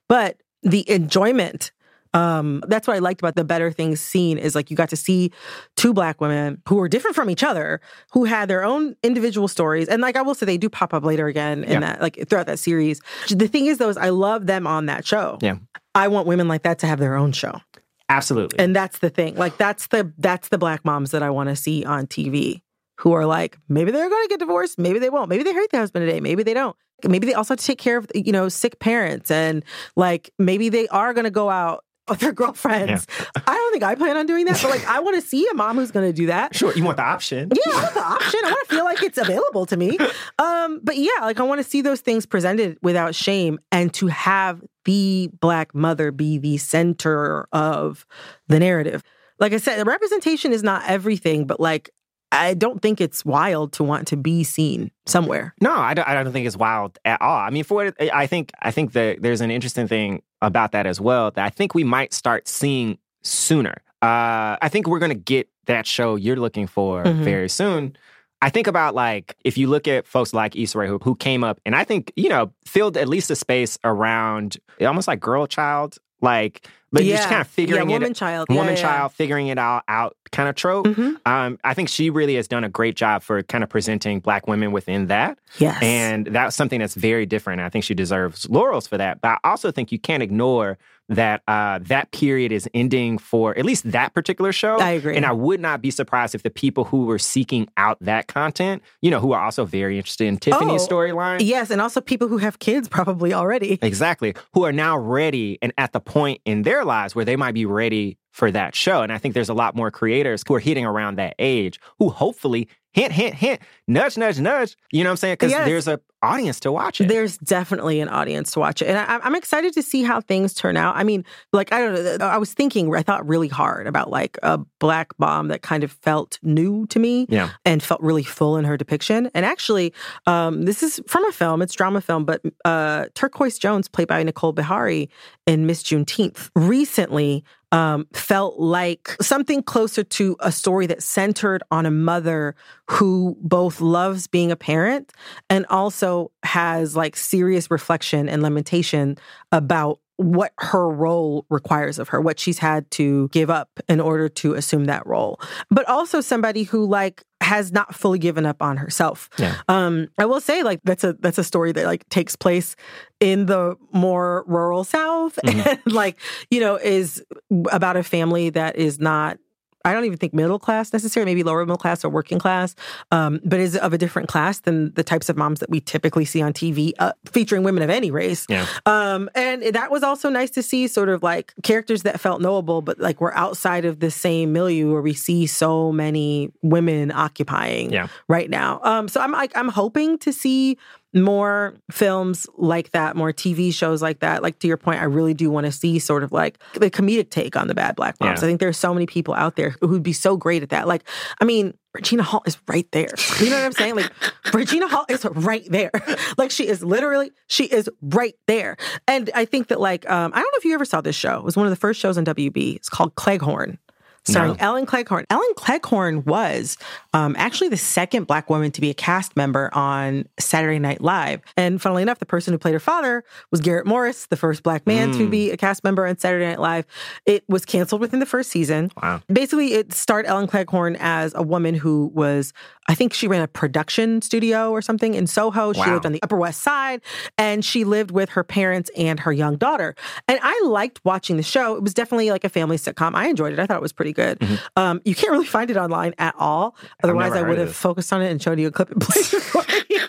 But the enjoyment um that's what i liked about the better things scene is like you got to see two black women who were different from each other who had their own individual stories. And like i will say they do pop up later again in Yeah. that like throughout that series. The thing is though is i love them on that show. Yeah. i want women like that to have their own show. Absolutely. and that's the thing. Like that's the that's the black moms that i want to see on tv who are like maybe they're going to get divorced. Maybe they won't. Maybe they hate their husband today. Maybe they don't. Maybe they also have to take care of you know sick parents and like maybe they are going to go out with their girlfriends i don't think i plan on doing that but like i want to see a mom who's going to do that sure, you want the option. yeah, I want the option. I want to feel like it's available to me. Um, but yeah, like I want to see those things presented without shame and to have the black mother be the center of the narrative. Like I said, the representation is not everything, but like I don't think it's wild to want to be seen somewhere. No, I don't, I don't think it's wild at all. I mean, for I think, I think that there's an interesting thing about that as well that I think we might start seeing sooner. Uh, I think we're going to get that show you're looking for Mhm. very soon. I think about like if you look at folks like Issa Rae who, who came up and I think you know filled at least a space around almost like girl child like but just kind of figuring yeah, it woman child, Yeah, woman yeah, yeah. child figuring it all out kind of trope. Mhm. Um, I think she really has done a great job for kind of presenting black women within that. Yes. And that's something that's very different. I think she deserves laurels for that. But I also think you can't ignore that uh, that period is ending for at least that particular show. I agree. And I would not be surprised if the people who were seeking out that content, you know, who are also very interested in Tiffany's Oh, storyline. Yes, and also people who have kids probably already. Exactly. Who are now ready and at the point in their lives where they might be ready for that show. And I think there's a lot more creators who are hitting around that age who hopefully hint, hint, hint, nudge, nudge, nudge. You know what I'm saying? Because Yes. there's an audience to watch it. There's definitely an audience to watch it. And I, I'm excited to see how things turn out. I mean, like, I don't know. I was thinking, I thought really hard about like a black bomb that kind of felt new to me Yeah. and felt really full in her depiction. And actually, um, this is from a film, it's drama film, but uh, Turquoise Jones, played by Nicole Beharie in Miss Juneteenth, recently um, felt like something closer to a story that centered on a mother who both loves being a parent and also has like serious reflection and lamentation about what her role requires of her, what she's had to give up in order to assume that role. But also somebody who like has not fully given up on herself. Yeah. Um, I will say like that's a that's a story that like takes place in the more rural South and like, you know, is about a family that is not I don't even think middle class necessarily, maybe lower middle class or working class, um, but is of a different class than the types of moms that we typically see on TV uh, featuring women of any race. Yeah. Um, and that was also nice to see sort of like characters that felt knowable, but like we're outside of the same milieu where we see so many women occupying Yeah. right now. Um, so I'm like, I'm hoping to see more films like that, more TV shows like that. Like to your point, I really do want to see sort of like the comedic take on the bad black moms. Yeah. I think there's so many people out there who'd be so great at that. Like, I mean, Regina Hall is right there. You know what I'm saying? Like, Regina Hall is right there. Like, she is literally, she is right there. And I think that, like, um, I don't know if you ever saw this show. It was one of the first shows on WB. It's called Cleghorne. Starring No. Ellen Cleghorne. Ellen Cleghorne was um, actually the second black woman to be a cast member on Saturday Night Live. And funnily enough, the person who played her father was Garrett Morris, the first black man to Mm. be a cast member on Saturday Night Live. It was canceled within the first season. Wow. Basically, it starred Ellen Cleghorne as a woman who was, I think she ran a production studio or something in Soho. She Wow. lived on the Upper West Side and she lived with her parents and her young daughter. And I liked watching the show. It was definitely like a family sitcom. I enjoyed it. I thought it was pretty good. Um, you can't really find it online at all. Otherwise, I would have focused on it and showed you a clip and played it for you.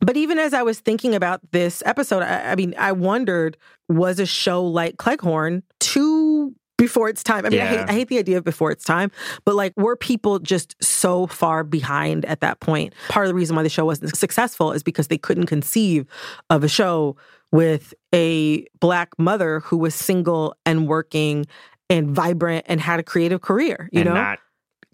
But even as I was thinking about this episode, I, I mean, I wondered was a show like Cleghorne too before it's time. I mean, I, hate, I hate the idea of before it's time, but like, were people just so far behind at that point? Part of the reason why the show wasn't successful is because they couldn't conceive of a show with a black mother who was single and working and vibrant and had a creative career, you and know? not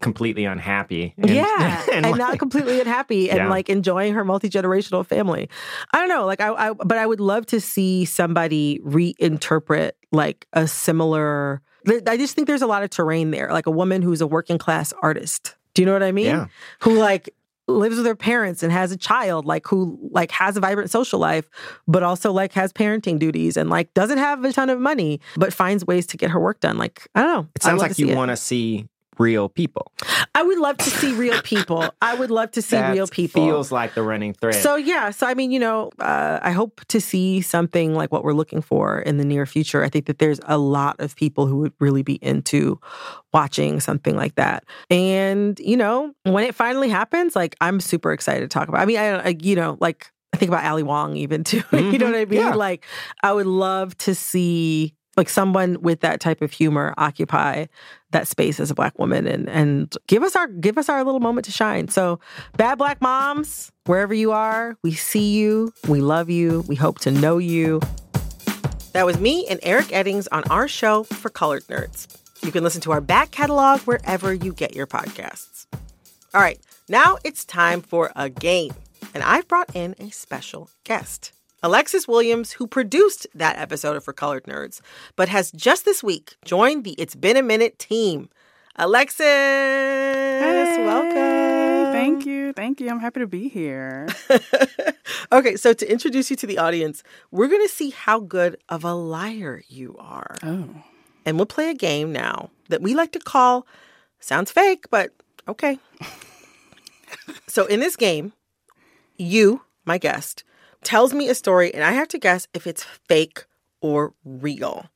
completely unhappy. And- yeah, and, like- not completely unhappy, and Yeah. like enjoying her multi generational family. I don't know, like I, I, but I would love to see somebody reinterpret like a similar. I just think there's a lot of terrain there, like a woman who's a working class artist. Do you know what I mean? Yeah. Who like lives with her parents and has a child, like who like has a vibrant social life, but also like has parenting duties and like doesn't have a ton of money, but finds ways to get her work done. Like I don't know. It sounds like you want to see real people. I would love to see real people. I would love to see That real people. Feels like the running thread. So yeah, so I mean, you know, uh, I hope to see something like what we're looking for in the near future. I think that there's a lot of people who would really be into watching something like that. And you know, when it finally happens, like I'm super excited to talk about. I mean, I, I you know, like I think about Ali Wong even too. you know what I mean? Yeah. Like I would love to see like someone with that type of humor occupy that space as a black woman and and give us our give us our little moment to shine. So bad black moms, wherever you are, we see you, we love you, we hope to know you. That was me and Eric Eddings on our show for Colored Nerds. You can listen to our back catalog wherever you get your podcasts. All right, now it's time for a game. And I've brought in a special guest. Alexis Williams, who produced that episode of For Colored Nerds, but has just this week joined the It's Been a Minute team. Alexis, welcome. Thank you. Thank you. I'm happy to be here. Okay, so to introduce you to the audience, we're going to see how good of a liar you are. Oh. And we'll play a game now that we like to call sounds fake, but okay. so in this game, you, my guest, tells me a story and I have to guess if it's fake or real.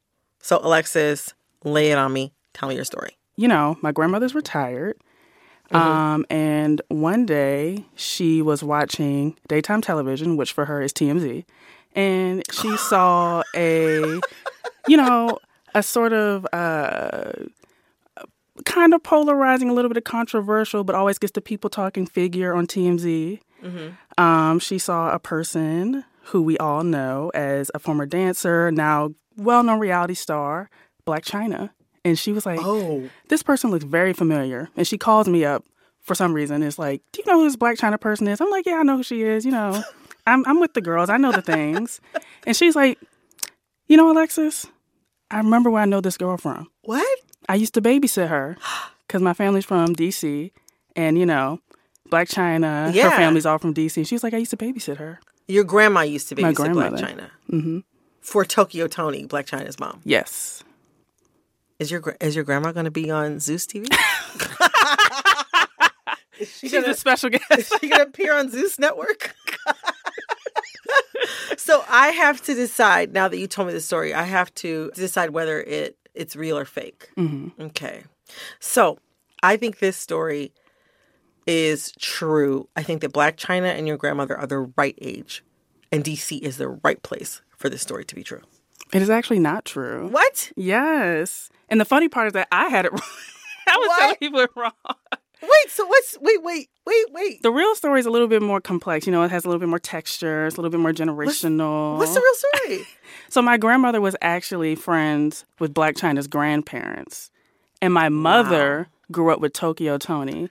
So Alexis, lay it on me. Tell me your story. You know, my grandmother's retired. Mm-hmm. Um, and one day she was watching daytime television, which for her is TMZ, and she saw a, you know, a sort of uh, kind of polarizing, a little bit of controversial, but always gets the people talking figure on TMZ. Um, she saw a person who we all know as a former dancer, now well known reality star, Blac Chyna. And she was like, Oh. This person looks very familiar. And she calls me up for some reason. It's like, Do you know who this Blac Chyna person is? I'm like, Yeah, I know who she is. You know, I'm, I'm with the girls. I know the things. And she's like, You know, Alexis, I remember where I know this girl from. What? I used to babysit her because my family's from DC. And, you know, Blac Chyna, Yeah. her family's all from DC. And she was like, I used to babysit her. Your grandma used to babysit Black. China hmm for Tokyo Toni, Blac Chyna's mom. Yes. Is your is your grandma going to be on Zeus TV? is she She's gonna, a special guest. is she going to appear on Zeus Network? so I have to decide now that you told me the story. I have to decide whether it it's real or fake. hmm Okay. So I think this story is true. I think that Blac Chyna and your grandmother are the right age, and DC is the right place for this story to be true. It is actually not true. What? Yes. And the funny part is that I had it wrong. I was telling people it wrong. Wait, so what's wait, wait, wait, wait. The real story is a little bit more complex. You know, it has a little bit more texture. It's a little bit more generational. What's the real story? So my grandmother was actually friends with Blac Chyna's grandparents, and my mother grew up with Tokyo Toni,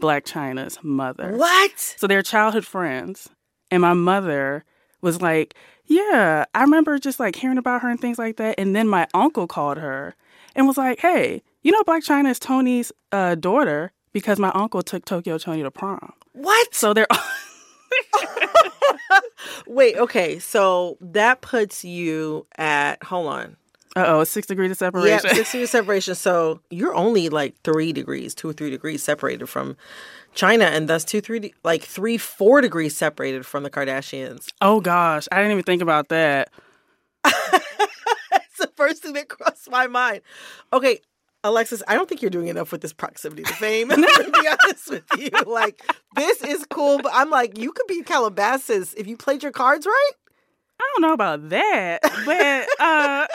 Blac Chyna's mother. What? So they're childhood friends, and my mother was like, "Yeah, I remember just like hearing about her and things like that." And then my uncle called her and was like, "Hey, you know Black China is Toni's uh, daughter because my uncle took Tokyo Toni to prom." What? So they're Wait, okay. So that puts you at hold on. Uh oh, six degrees of Yeah, separation. six degrees separation. So you're only like three degrees, two or three degrees separated from Chyna, and thus two, three, like three, four degrees separated from the Kardashians. oh gosh, I didn't even think about that. That's the first thing that crossed my mind. Okay, Alexis, I don't think you're doing enough with this proximity to fame. to be honest with you, like this is cool, but I'm like, you could be Calabasas if you played your cards right. I don't know about that, but uh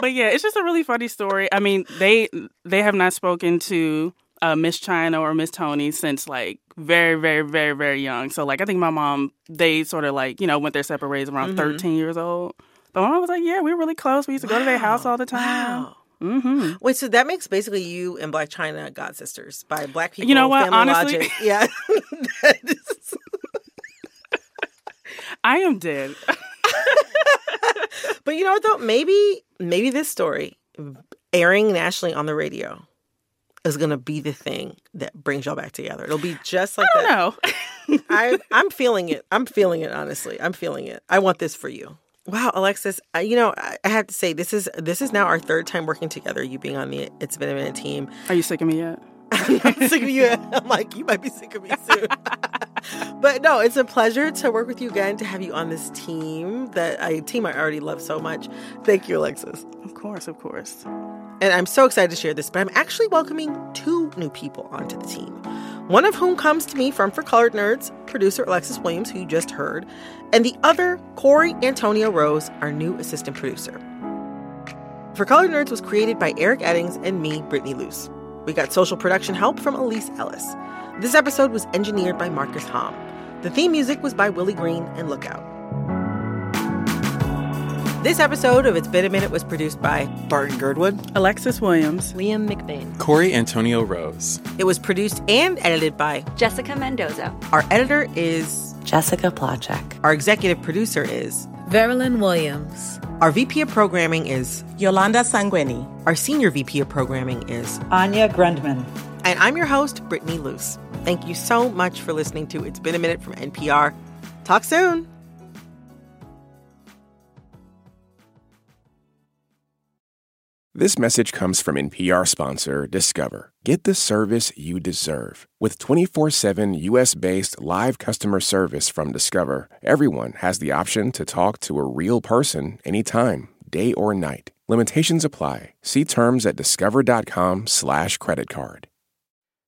but yeah, it's just a really funny story. I mean, they they have not spoken to uh, Miss Chyna or Miss Toni since like very, very, very, very young. So like I think my mom, they sort of like you know went their separate ways around Mhm. 13 years old. But my mom was like, yeah, we were really close. We used to go to their house all the time. Wow. Mm-hmm. Wait, so that makes basically you and Blac Chyna god sisters by Black people. You know what? Honestly- logic. yeah. I am dead. but you know what though? Maybe maybe this story airing nationally on the radio is gonna be the thing that brings y'all back together. It'll be just like I that. don't know. I I'm feeling it. I'm feeling it. Honestly, I'm feeling it. I want this for you. Wow, Alexis. I, you know, I, I have to say this is this is now our third time working together. You being on the It's Been a Minute team. Are you sick of me yet? I'm sick of you. I'm like, you might be sick of me soon. but no, it's a pleasure to work with you again, to have you on this team that I team I already love so much. Thank you, Alexis. Of course, of course. And I'm so excited to share this, but I'm actually welcoming two new people onto the team. One of whom comes to me from For Colored Nerds, producer Alexis Williams, who you just heard, and the other, Corey Antonio Rose, our new assistant producer. For Colored Nerds was created by Eric Eddings and me, Brittany Luse. We got social production help from Elise Ellis. This episode was engineered by Marcus Hom. The theme music was by Willie Green and Lookout. This episode of It's Been a Minute was produced by Barton Girdwood, Alexis Williams, Liam McBain, Corey Antonio Rose. It was produced and edited by Jessica Mendoza. Our editor is Jessica Placzek. Our executive producer is Veralyn Williams. Our VP of programming is Yolanda Sangweni. Our senior VP of programming is Anya Grundmann. And I'm your host, Brittany Luse. Thank you so much for listening to It's Been a Minute from NPR. Talk soon. This message comes from NPR sponsor Discover. Get the service you deserve. With 24 7 US based live customer service from Discover, everyone has the option to talk to a real person anytime, day or night. Limitations apply. See terms at discover.com/slash credit card.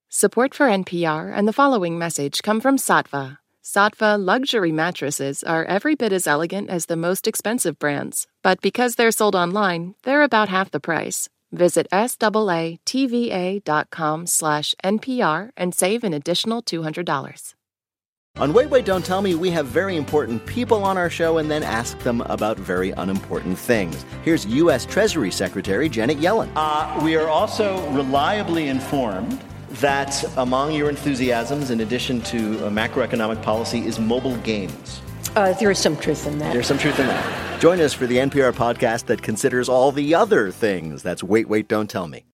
Support for NPR and the following message come from Saatva. Saatva luxury mattresses are every bit as elegant as the most expensive brands, but because they're sold online, they're about half the price. Visit SAATVA.com slash NPR and save an additional $200. On Wait, Wait, Don't Tell Me, we have very important people on our show and then ask them about very unimportant things. Here's U.S. Treasury Secretary Janet Yellen. Uh, we are also reliably informed that among your enthusiasms, in addition to uh, macroeconomic policy, is mobile games. Uh, there is some truth in that. There's some truth in that. Join us for the NPR podcast that considers all the other things. That's Wait, Wait, Don't Tell Me.